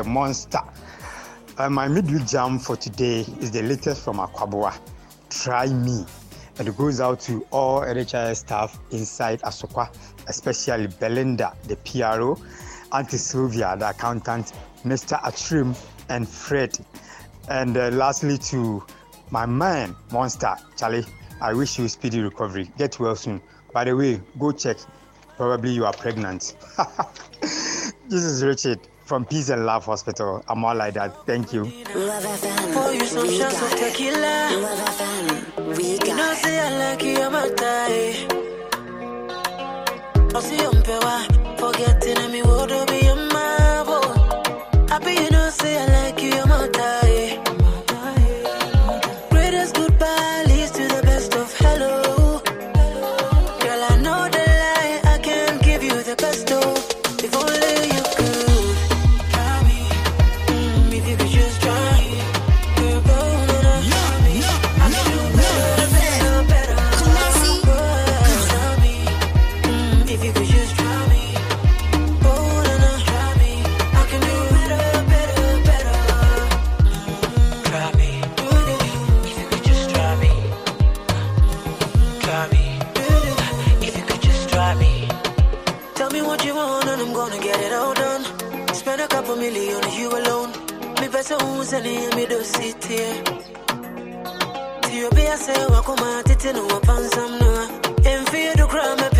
a monster. Uh, my midweek jam for today is the latest from Akwaboah. Try me. And it goes out to all NHIS staff inside Asokwa, especially Belinda, the PRO, Auntie Sylvia, the accountant, Mr. Atrim, and Fred. And uh, lastly, to my man, Monster, Charlie, I wish you speedy recovery. Get well soon. By the way, go check. Probably you are pregnant. this is Richard from Peace and Love Hospital. I'm all like that. Thank you. Love FM. Pour oh, you some shots of tequila. Love FM. We got you know, say I like you, I'm a tie. I'll see you on Forgetting me, would be a marvel. Happy you get it all done. Spend a couple million on you alone. Me better who's any me do sit here. To you be a say wakuma titi no wapansam no. And fear to cry me pim pam.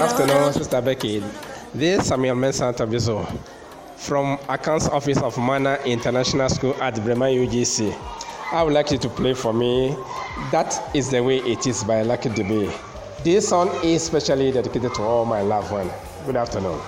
Afternoon. Sister Becky. This is Samuel Mensah Tabiso from Accounts Office of Mana International School at Bremen UGC. I would like you to play for me That is the Way It Is by Lucky Dube. This song is specially dedicated to all my loved ones. Good afternoon.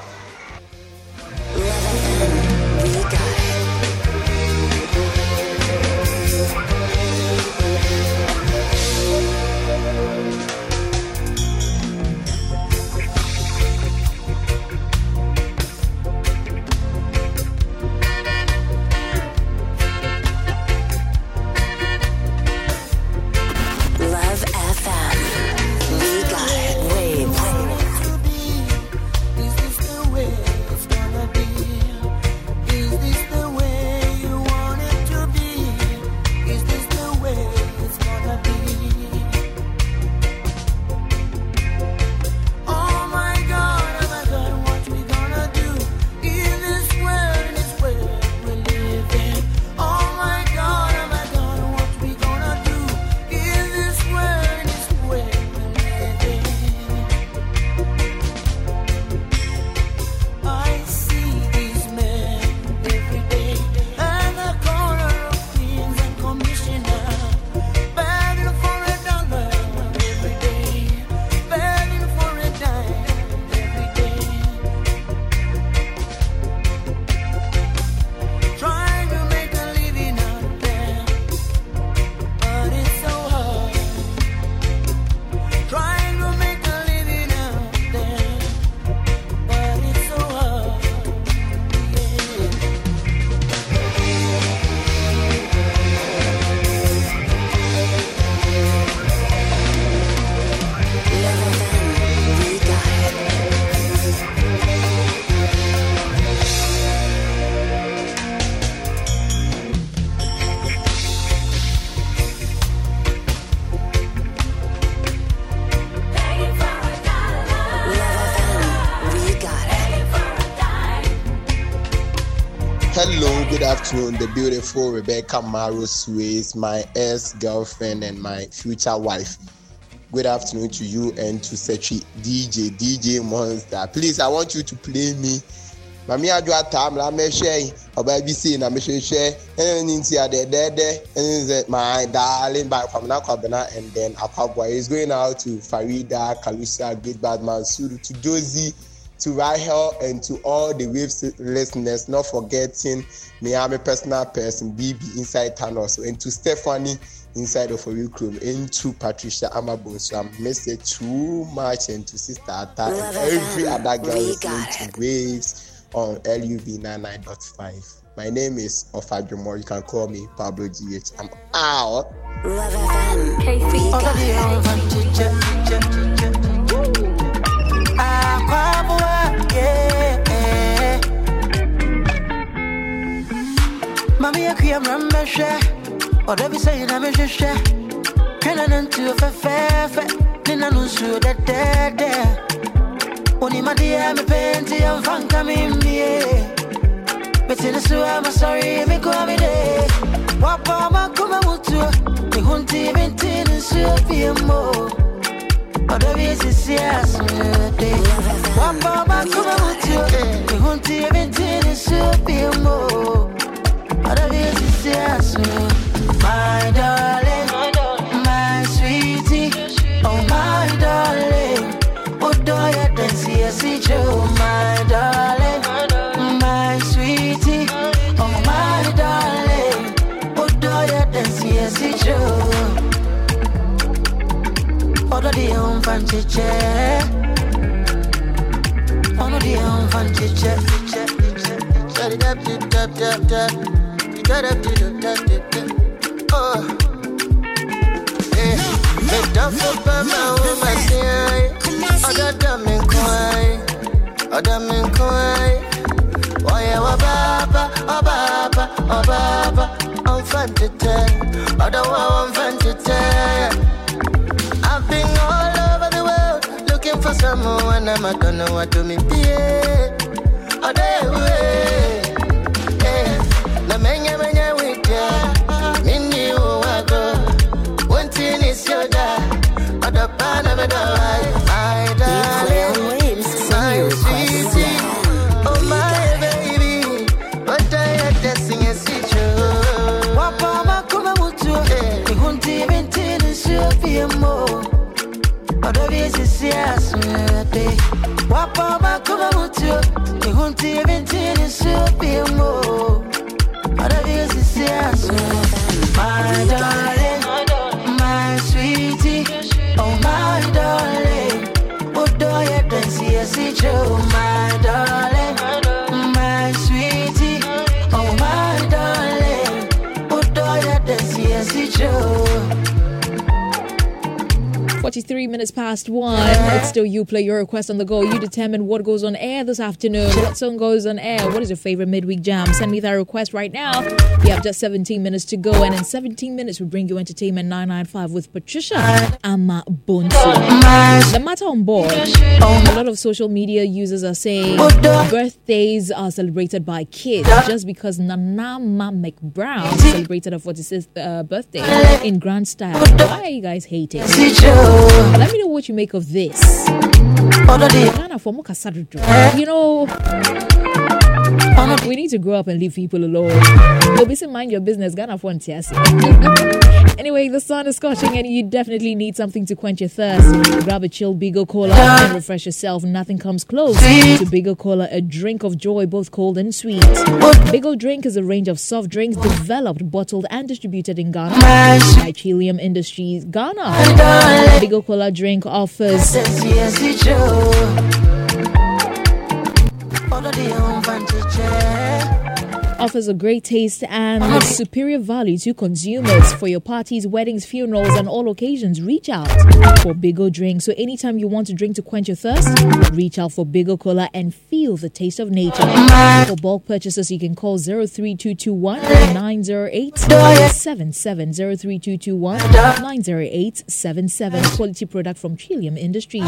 Good afternoon. The beautiful Rebecca Maro Suez, my ex girlfriend and my future wife. good afternoon to you and to Sechi DJ DJ Monster. Please, I want you to play me. Mami adwo atam la mehwɛ ɔbaa bi sei na mehwehwɛ ɛna ne nti adɛdɛɛdɛ ɛne sɛ my darling by Kwamina Kwabena and then Akwabwa is going out to Farida, Kalusa, Great Badman, Suru, to Josie, to Rahel and to all the Waves listeners, not forgetting me, I'm a personal person, BB inside town also, and to Stephanie inside of Orikrum, and to Patricia Amabon. So I miss it too much, and to Sister Ata and every other girl listening to. Waves on LUV 99.5. My name is Ofadromor. You can call me Pablo GH. I'm out. Love FM. Mami akuya mrameshe Oda bi say na mehwehwɛ Twena no ntuo fɛfɛɛfɛ Ne na no nsuo dɛdɛɛdɛ Onimadeɛ mepɛ nti yɛmfa nka me mmie Mete ne so a masɔre me koa me de Wapa makoma mutuo Me ho nti mente ne nsuo fie mo Oda bi sisi asode Wapa makoma mutuo Me ho nti mente ne nsuo fie mo tap, tap, tap. Tap, someone, and I don't know what to me be. Oh, my darling, my sweetie, oh my baby. I had to sing a situ. Wapa makuma mutu, ihunti binti nisufie mo. Odobi sisi asumete. Wapa makuma mutu, ihunti binti nisufie mo. Odobi sisi. My darling, dansi 43 minutes past one. It's still you play your request on the go. You determine what goes on air this afternoon. What song goes on air? What is your favorite midweek jam? Send me that request right now. We have just 17 minutes to go, and in 17 minutes, we bring you Entertainment 995 with Patricia Ama Bonsu. The matter on board a lot of social media users are saying birthdays are celebrated by kids just because Nana Nanama McBrown celebrated her 46th uh, birthday in grand style. Why are you guys hating? Let me know what you make of this. Ghana for mo kasa dodo. You know, we need to grow up and leave people alone. You'll be saying mind your business. Ghana for. Anyway, the sun is scorching and you definitely need something to quench your thirst. Grab a chilled Bigoo Cola and refresh yourself. Nothing comes close to Bigoo Cola, a drink of joy, both cold and sweet. Bigoo Drink is a range of soft drinks developed, bottled, and distributed in Ghana by Twellium Industries Ghana. Bigoo Cola drink offers offers a great taste and superior value to consumers for your parties, weddings, funerals, and all occasions. Reach out for Bigoo drinks. So anytime you want to drink to quench your thirst, reach out for Bigoo Cola and feel the taste of nature. For bulk purchases, you can call 03221 908 77 03221 908 77. Quality product from Twellium Industries.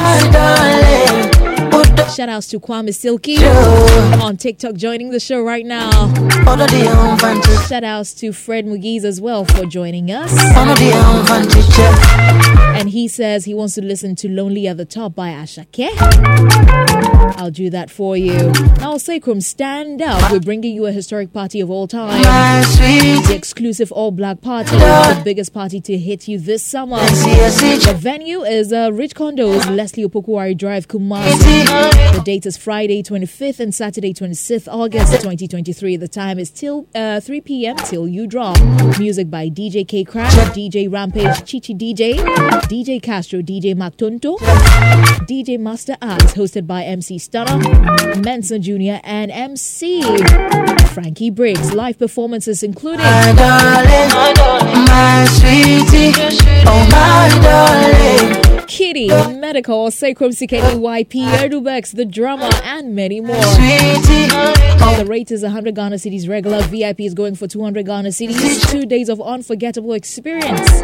Shout outs to Kwame Silky on TikTok joining the show right now. Shout outs to Fred Mugiz as well for joining us. He says he wants to listen to Lonely at the Top by Asake. I'll do that for you. Now, Sacrum, stand up. We're bringing you a historic party of all time. The exclusive all black party, the biggest party to hit you this summer. The venue is uh, Rich Condos, Leslie Opokuwari Drive, Kumasi. The date is Friday 25th and Saturday 26th August 2023. The time is till uh, 3 p.m. till you drop. Music by DJ K Crash, DJ Rampage, Chichi DJ, DJ Castro, DJ Mactonto, DJ Master Axe, hosted by MC Stunner, Mensa Jr., and MC Frankie Briggs. Live performances including My darling, my sweetie, oh my darling. Kitty, Medikal, Sacrum Sikeni YP, Erdubex, The Drummer, and many more. Sweetie, The rate is 100 Ghana cities regular. VIP is going for 200 Ghana cities. Two days of unforgettable experience.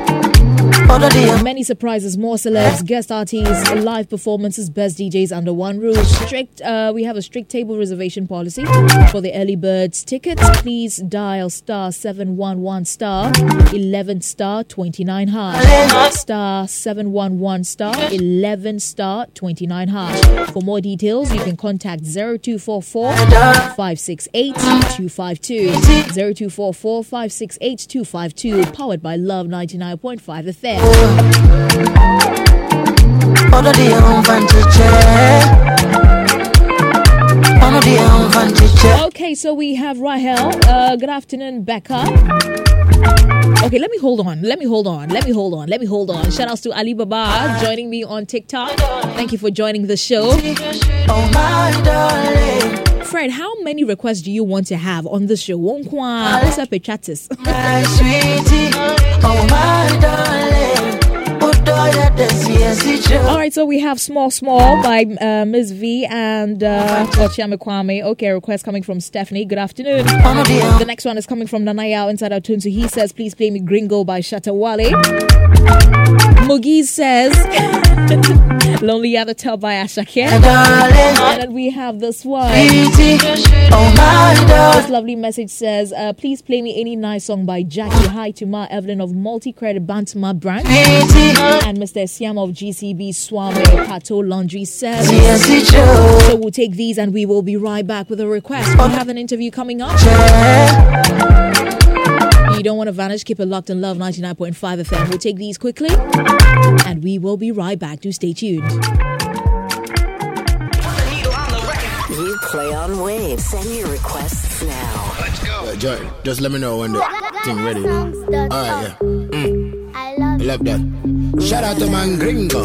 All of the Many surprises, more celebs, guest artists, live performances, best DJs under one roof. Strict, uh, we have a strict table reservation policy for the early birds tickets. Please dial star 711 star 11 star 29 hash. Star 711 star 11 star 29 hash. For more details, you can contact 0244 568 252. 0244 568 252. Powered by Love 99.5 FM. All of advantage. Eh? All of advantage. Eh? Okay, so we have Rahel. Uh, good afternoon, Becca. Okay, let me hold on. Let me hold on. Let me hold on. Let me hold on. Shout outs to Ali Baba joining me on TikTok. Thank you for joining the show. Oh Fred, how many requests do you want to have on the show? What's up, eh, chatters? All right, so we have Small Small by uh, Ms. V and uh, Kwame. Okay, request coming from Stephanie. Good afternoon. The next one is coming from Nanaya inside our tune. So he says, please play me Gringo by Shatta Wale. Mugi says, Lonely Other Tell by Asake. darling, And then we have this one. oh. This lovely message says, uh, please play me any nice song by Jackie. Hi to Ma Evelyn of Multi Credit Bantama Branch. Sweetie, And Mr. Siam of GCB Swami Pato Laundry says, yes, it's true. So we'll take these and we will be right back with a request. We have an interview coming up. You don't want to vanish, keep it locked in love 99.5 FM. We'll take these quickly and we will be right back. Do stay tuned. You play on waves. Send your requests now. Let's go. Uh, Joy, just let me know when the thing ready. Alright, yeah. I love that. Shout out to man Gringo.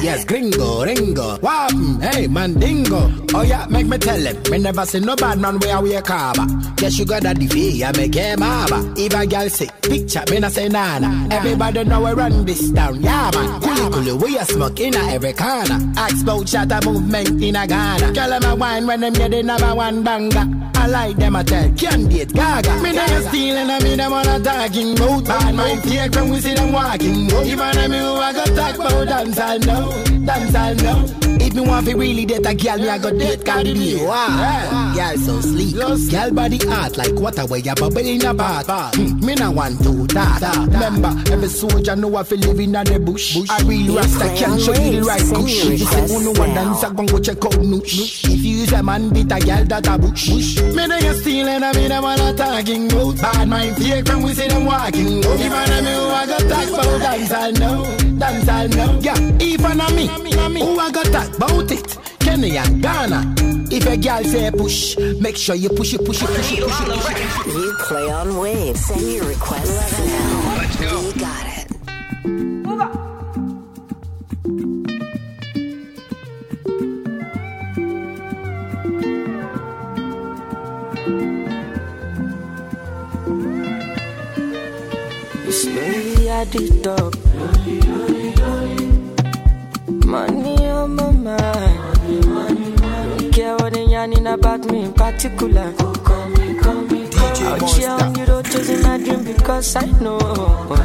Yes, Gringo, Ringo. Mm, hey, Mandingo. Oh, yeah, make me tell him. Me never see no bad man where we a carver. Guess you got that the I make him harbor. If a girl say, picture, me not say nana. Everybody know we run this town. Yeah, man. Kuli kuli, we a smoke in a every corner. Ask about shatter movement in a Ghana. Girl, them a wine when them get the number one banger. I like them a tell, can't date Gaga. Me not stealing, I mean them on a talking about. Bad mind take when we see them walking. Even I who I go talk about dance I know, dance I know. If me want to really date a girl, me I go date Cardi B. Wow, girl so sleek, girl body hot like water where you bubble in a bath. Hmm, me no want to that. Remember, every soldier know I feel live in the bush. I real rasta can't show you the right kush. If you say no one dance, I gon' go check out noosh. If you use a man beat a girl that a bush. Me know you stealing, I mean them all a talking about. Bad mind fake when we see them walking. Even me who I got talk about dance I know, dance I know. Yeah, even a me, who I go talk about it. Kenya, Ghana. If a girl say push, make sure you push it, push it, push it, push it, push it. You play on waves. Send your requests now. We got it. Slowly at the top. Money on my mind. Don't care what they yarning about me in particular. DJ here, Monster. you don't chasing my dream because I know.